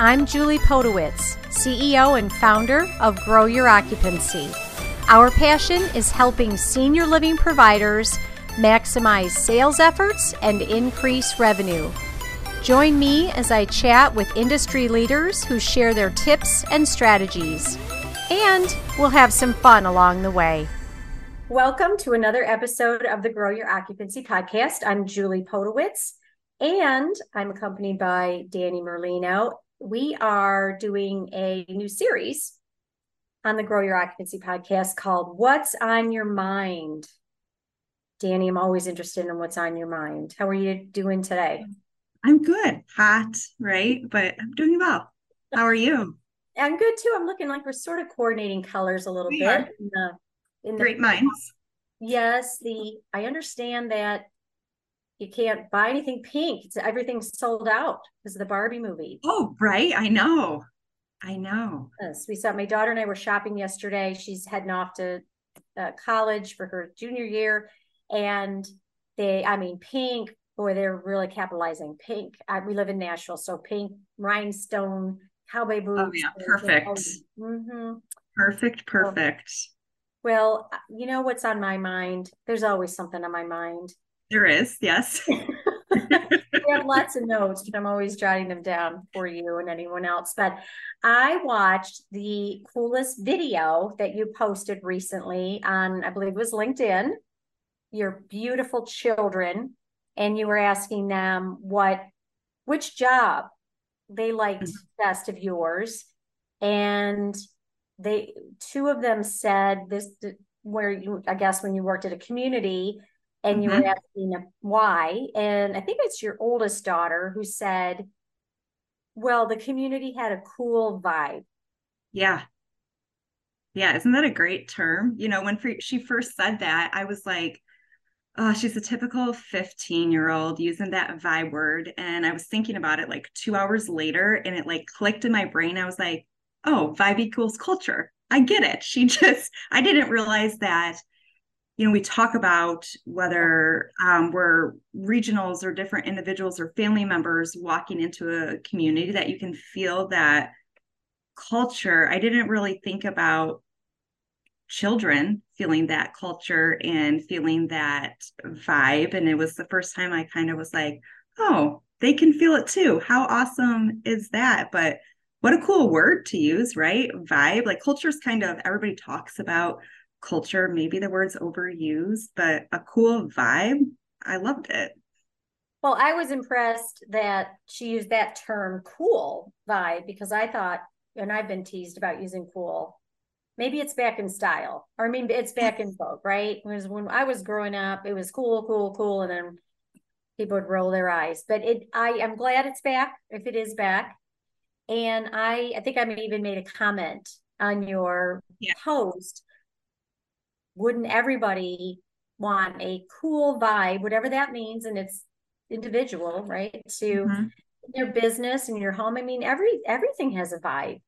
I'm Julie Podewitz, CEO and founder of Grow Your Occupancy. Our passion is helping senior living providers maximize sales efforts and increase revenue. Join me as I chat with industry leaders who share their tips and strategies. And we'll have some fun along the way. Welcome to another episode of the Grow Your Occupancy podcast. I'm Julie Podewitz, and I'm accompanied by Dani Merlino. We are doing a new series on the Grow Your Occupancy podcast called What's on Your Mind? Dani, I'm always interested in what's on your mind. How are you doing today? I'm good. Hot, right? But I'm doing well. How are you? I'm good too. I'm looking like we're sort of coordinating colors a little We bit. In the, in the, Great minds. Yes, the I understand that you can't buy anything pink. It's everything's sold out because of the Barbie movie. Oh, right. I know. I know. Yes, we saw my daughter and I were shopping yesterday. She's heading off to uh, college for her junior year, and they, I mean, pink. Boy, they're really capitalizing. Pink. I, we live in Nashville, so pink rhinestone cowboy boots. Oh, yeah, perfect. Mm-hmm. Perfect. Perfect. Well, uh, you know what's on my mind? There's always something on my mind. There is. Yes. we have lots of notes, but I'm always jotting them down for you and anyone else. But I watched the coolest video that you posted recently on, I believe it was LinkedIn, your beautiful children, and you were asking them what, which job they liked mm-hmm. best of yours. And they, two of them said this, where you, I guess, when you worked at a community, and you were mm-hmm. asking why. And I think it's your oldest daughter who said, well, the community had a cool vibe. Yeah. Yeah. Isn't that a great term? You know, when she first said that, I was like, oh, she's a typical 15 year old using that vibe word. And I was thinking about it like two hours later and it like clicked in my brain. I was like, oh, vibe equals culture. I get it. She just, I didn't realize that you know, we talk about whether um, we're regionals or different individuals or family members walking into a community that you can feel that culture. I didn't really think about children feeling that culture and feeling that vibe. And it was the first time I kind of was like, oh, they can feel it too. How awesome is that? But what a cool word to use, right? Vibe. Like culture is kind of everybody talks about culture. Maybe the word's overused, but a cool vibe. I loved it. Well, I was impressed that she used that term cool vibe because I thought, and I've been teased about using cool. Maybe it's back in style, or I mean, it's back in vogue, right? Because when I was growing up, it was cool, cool, cool, and then people would roll their eyes. But it, I am glad it's back if it is back. And I, I think I even made a comment on your Yeah. post. Wouldn't everybody want a cool vibe, whatever that means, and it's individual, right? To Mhm. your business and your home. I mean, every everything has a vibe,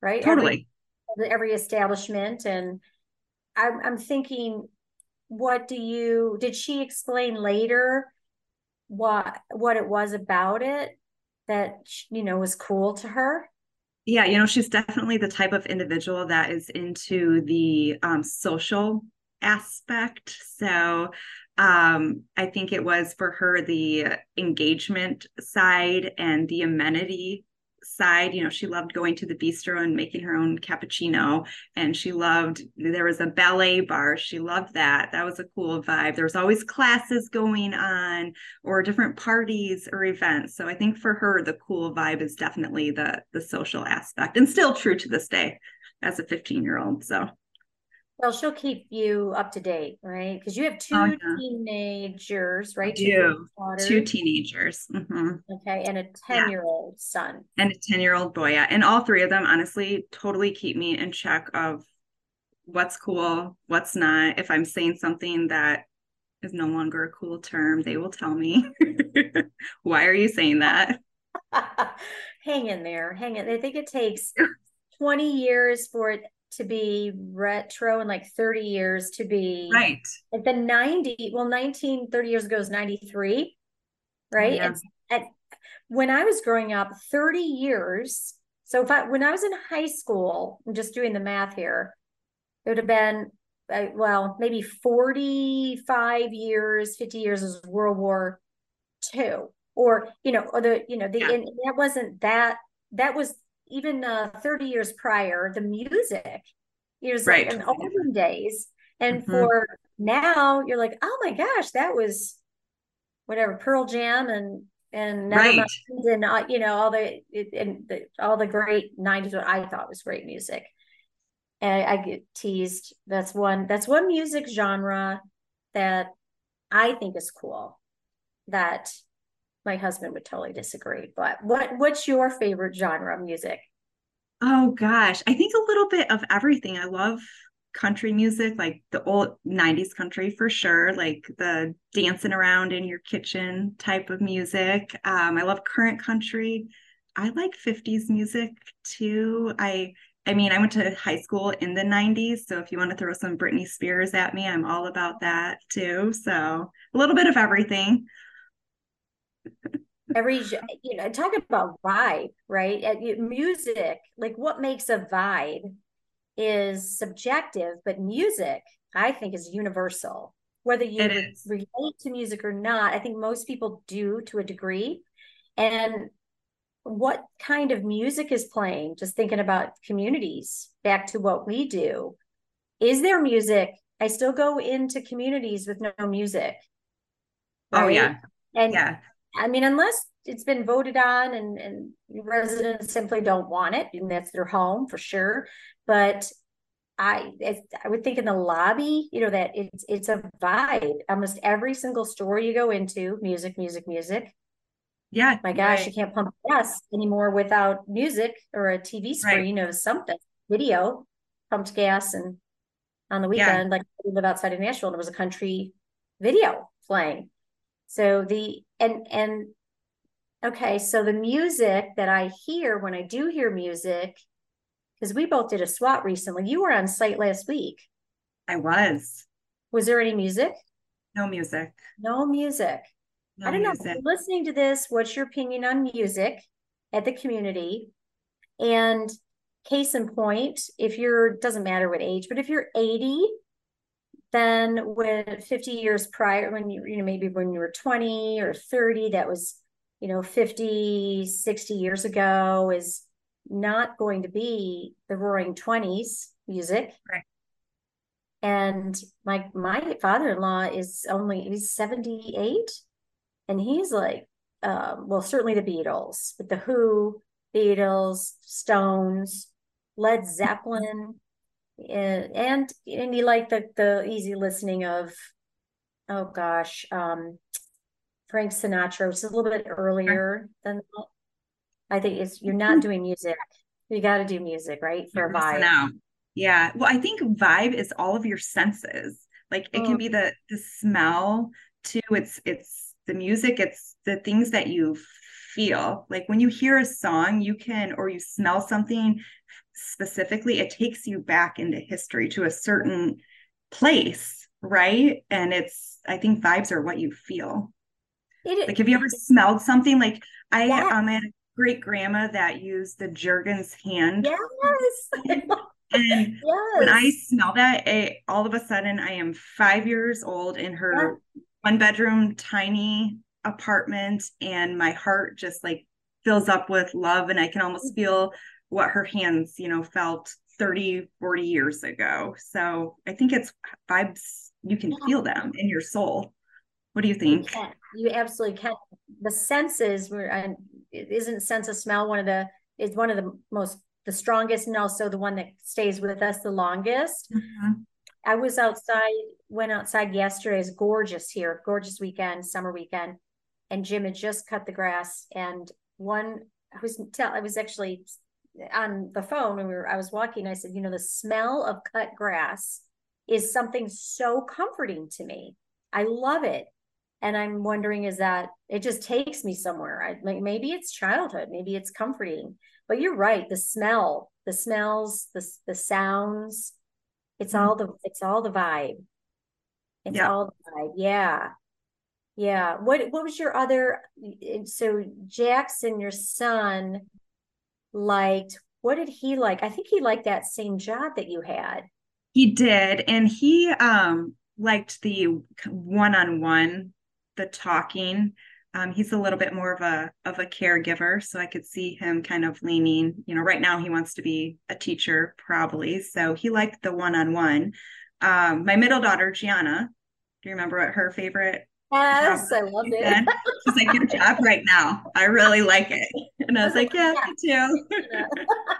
right? Totally. Every, every establishment, and I'm I'm thinking, what do you? Did she explain later what what it was about it that you know was cool to her? Yeah, you know, she's definitely the type of individual that is into the um, social aspect. So um, I think it was for her the engagement side and the amenity side. You know, she loved going to the bistro and making her own cappuccino. And she loved, there was a ballet bar. She loved that. That was a cool vibe. There was always classes going on or different parties or events. So I think for her, the cool vibe is definitely the the social aspect and still true to this day as a 15 year old. So Well, she'll keep you up to date, right? Because you have two Oh, yeah. teenagers, right? daughters, two teenagers mhm, okay, and a ten-year-old son. and a 10 year old boy. Yeah. And all three of them, honestly, totally keep me in check of what's cool, what's not. If I'm saying something that is no longer a cool term, they will tell me, why are you saying that? hang in there, hang in. I think it takes 20 years for it to be retro and like 30 years to be Right. like the 90 well 19 30 years ago is 93 right Yeah. and, and when i was growing up 30 years So if I when I was in high school, I'm just doing the math here, it would have been uh, well maybe 45 years, 50 years is World War Two, or you know, or the you know the yeah. and that wasn't that that was even uh, 30 years prior. The music, you know, right. like in olden days, and mm-hmm. for now you're like, oh my gosh, that was whatever Pearl Jam and and right. and uh, you know all the and the, all the great 90s what I thought was great music. And I get teased. That's one that's one music genre that I think is cool. That my husband would totally disagree. But what what's your favorite genre of music? Oh gosh, I think a little bit of everything. I love country music, like the old 90s country for sure, like the dancing around in your kitchen type of music. Um, I love current country. I like 50s music too. I I mean, I went to high school in the 90s, so if you want to throw some Britney Spears at me, I'm all about that too. So, a little bit of everything. Every you know, talking about vibe, right? Uh, music, like what makes a vibe? is subjective, but music, I think, is universal. Whether you relate to music or not, I think most people do to a degree. And what kind of music is playing? Just thinking about communities, back to what we do. Is there music? I still go into communities with no music. Right? Oh, yeah. And yeah. I mean, unless it's been voted on and, and residents simply don't want it, and that's their home for sure but I I would think in the lobby, you know, that it's it's a vibe. Almost every single store you go into, music, music, music. Yeah. My gosh, right. you can't pump gas anymore without music or a TV screen right. or something, video, pumped gas. And on the weekend, yeah. like we live outside of Nashville, and there was a country video playing. So the and and okay, so the music that I hear when I do hear music because we both did a SWAT recently. You were on site last week. I was. Was there any music? No music. No music. No I don't music. know. Listening to this, what's your opinion on music at the community? And case in point, if you're doesn't matter what age, but if you're 80, then when 50 years prior, when you, you know, maybe when you were 20 or 30, that was, you know, 50, 60 years ago is not going to be the roaring 20s music. Right. And my my father-in-law is only he's 78 and he's like um, well certainly the Beatles, but the Who, Beatles, Stones, Led Zeppelin and and, and he liked the the easy listening of oh gosh, um Frank Sinatra, which is a little bit earlier than that. I think it's you're not doing music. You got to do music, right? For a vibe. Now. Yeah. Well, I think vibe is all of your senses. Like it can mm. be the the smell too. It's it's the music, it's the things that you feel. Like when you hear a song, you can or you smell something specifically, it takes you back into history to a certain place, right? And it's I think vibes are what you feel. It, like have you ever smelled something like I um I had great grandma that used the Jergens hand. Yes. and yes. when I smell that, it, all of a sudden I am five years old in her yeah. one bedroom tiny apartment, and my heart just like fills up with love, and I can almost mm-hmm. feel what her hands, you know, felt 30, 40 years ago. So I think it's vibes, you can feel them in your soul. What do you think? You, you absolutely can. The senses were, and isn't sense of smell one of the is one of the most the strongest and also the one that stays with us the longest. Mm-hmm. I was outside, went outside yesterday. It's gorgeous here, gorgeous weekend, summer weekend, and Jim had just cut the grass. And one, I was tell, I was actually on the phone when we were. I was walking. I said, you know, the smell of cut grass is something so comforting to me. I love it and i'm wondering is that it just takes me somewhere I, like maybe it's childhood maybe it's comforting but you're right the smell the smells the, the sounds it's mm-hmm. all the it's all the vibe it's yeah. all the vibe yeah yeah what what was your other so jackson your son liked. What did he like? I think he liked that same job that you had. He did. And he um liked the one-on-one, the talking. Um, he's a little bit more of a of a caregiver, so I could see him kind of leaning. You know, right now he wants to be a teacher, probably. So he liked the one-on-one. Um, my middle daughter, Gianna, do you remember what her favorite? Yes, I love it. She's like, "Good job right now. I really like it." And I was like, "Yeah, me too."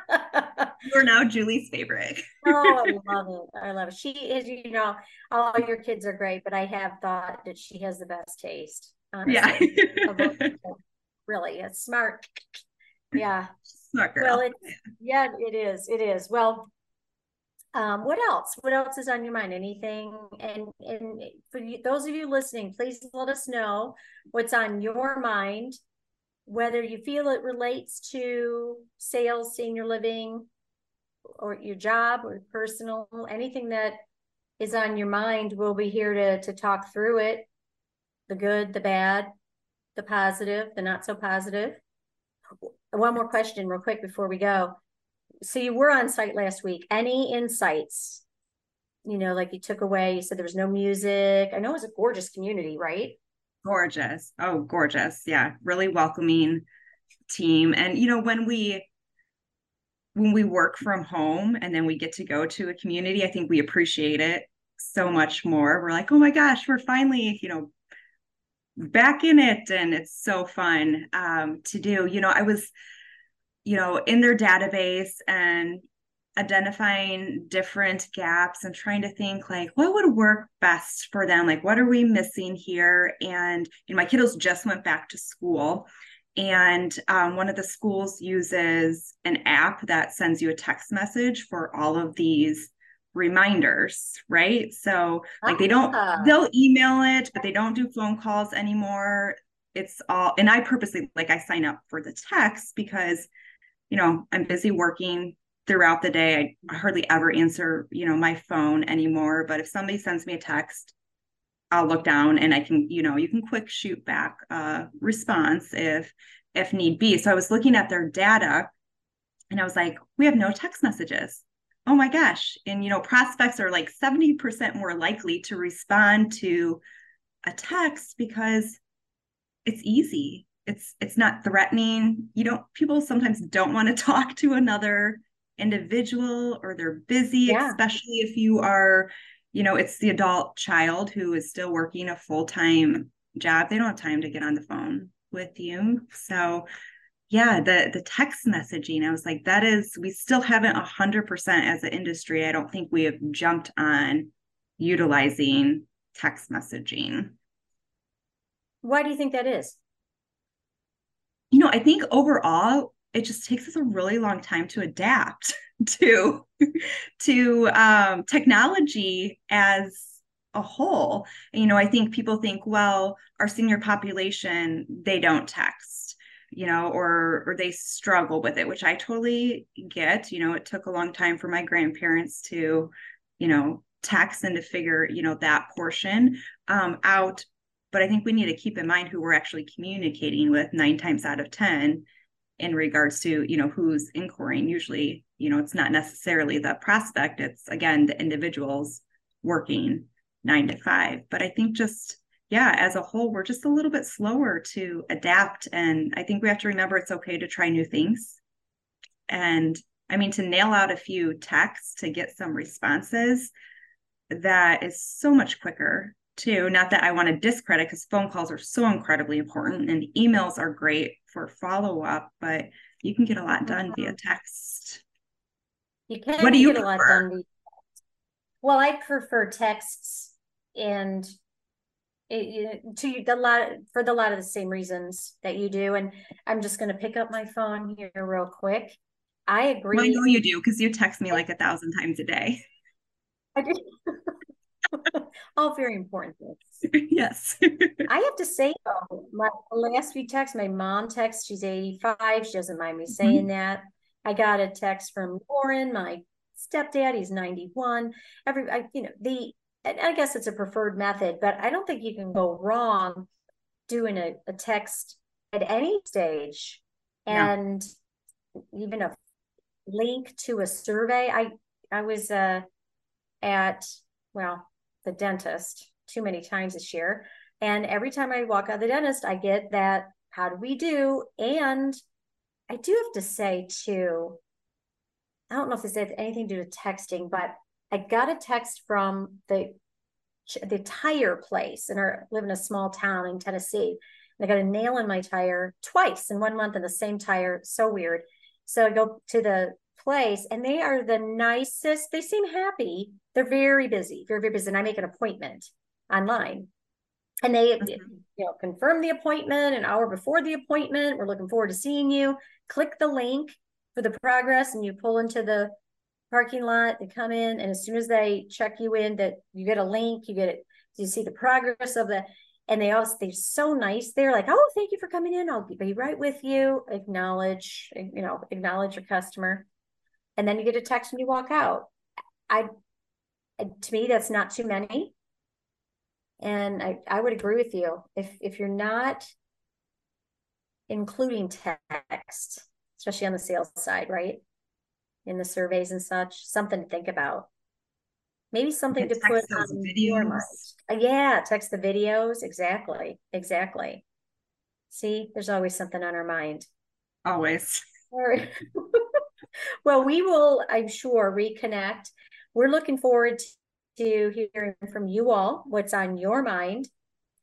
You're now Julie's favorite. oh, I love it. I love it. She is, you know, all your kids are great, but I have thought that she has the best taste. Honestly, yeah. really, it's smart. Yeah. Smart girl. Well, it's, yeah, it is. It is. Well, um, what else? What else is on your mind? Anything? And and for you, those of you listening, please let us know what's on your mind, whether you feel it relates to sales, senior living, or your job or personal, anything that is on your mind. We'll be here to to talk through it, the good, the bad, the positive, the not so positive. One more question, real quick, before we go so you were on site last week. Any insights? You know, like you took away, you said there was no music. I know it was a gorgeous community, right? Gorgeous. Oh, gorgeous. Yeah. Really welcoming team. And you know, when we when we work from home and then we get to go to a community, I think we appreciate it so much more. We're like, oh my gosh, we're finally, you know, back in it and it's so fun um, to do. You know, I was you know, in their database and identifying different gaps and trying to think like what would work best for them? Like what are we missing here? And you know, my kiddos just went back to school. And um, one of the schools uses an app that sends you a text message for all of these reminders right? So like they don't ah. they'll email it but they don't do phone calls anymore. It's all and i purposely like i sign up for the text because you know, I'm busy working throughout the day. I hardly ever answer, you know, my phone anymore. But if somebody sends me a text, I'll look down and I can, you know, you can quick shoot back a response if if need be. So I was looking at their data and I was like, we have no text messages. Oh my gosh. And you know, prospects are like 70% more likely to respond to a text because it's easy it's it's not threatening. You don't people sometimes don't want to talk to another individual or they're busy yeah. especially if you are you know it's the adult child who is still working a full-time job they don't have time to get on the phone with you. So yeah the the text messaging i was like that is we still haven't 100% as an industry i don't think we have jumped on utilizing text messaging. Why do you think that is you know, I think overall it just takes us a really long time to adapt to to um, technology as a whole. You know, I think people think, well, our senior population they don't text, you know, or or they struggle with it, which I totally get. You know, it took a long time for my grandparents to, you know, text and to figure, you know, that portion um, out but I think we need to keep in mind who we're actually communicating with nine times out of 10 in regards to, you know, who's inquiring. Usually, you know, it's not necessarily the prospect, it's again the individuals working nine to five. But I think just, yeah, as a whole, we're just a little bit slower to adapt. And I think we have to remember it's okay to try new things. And I mean, to nail out a few texts to get some responses, that is so much quicker too. Not that I want to discredit because phone calls are so incredibly important and emails are great for follow up, but you can get a lot done via mm-hmm. text. You can what do you get prefer? a lot done. Via well, I prefer texts and it, to the lot for the lot of the same reasons that you do. And I'm just going to pick up my phone here real quick. I agree. Well, I know you do because you text me like a thousand times a day. I do. all very important things. Yes. I have to say though, my last few texts, my mom texts, she's 85. She doesn't mind me mm-hmm. saying that. I got a text from Lauren, my stepdad, he's 91. Every I, you know, the and I guess it's a preferred method, but I don't think you can go wrong doing a, a text at any stage. And even a link to a survey. I I was uh, at well the dentist too many times this year, and every time I walk out of the dentist, I get that how do we do? And I do have to say too, I don't know if this has anything to do with texting, but I got a text from the the tire place and I live in a small town in Tennessee. And I got a nail in my tire twice in one month in the same tire. So weird. So I go to the place and they are the nicest. They seem happy. They're very busy, very, very busy. And I make an appointment online. And they mm-hmm. you know confirm the appointment an hour before the appointment. We're looking forward to seeing you. Click the link for the progress and you pull into the parking lot, they come in, and as soon as they check you in, that you get a link, you get it, you see the progress of the, and they also they're so nice. They're like, oh, thank you for coming in. I'll be right with you. Acknowledge, you know, acknowledge your customer, and then you get a text and you walk out. I, to me, that's not too many. And I, I would agree with you. If if you're not including text, especially on the sales side, right? in the surveys and such. Something to think about. Maybe something to put on videos. your mind. Uh, yeah, text the videos. Exactly. Exactly. See, there's always something on our mind. Always. well, we will, I'm sure, reconnect. We're looking forward to hearing from you all what's on your mind.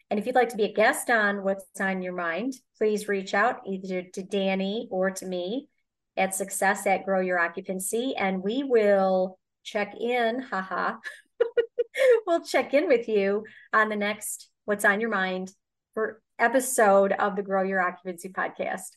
And if you'd like to be a guest on what's on your mind, please reach out either to Dani or to me at success at grow your occupancy and we will check in haha we'll check in with you on the next what's on your mind for episode of the grow your occupancy podcast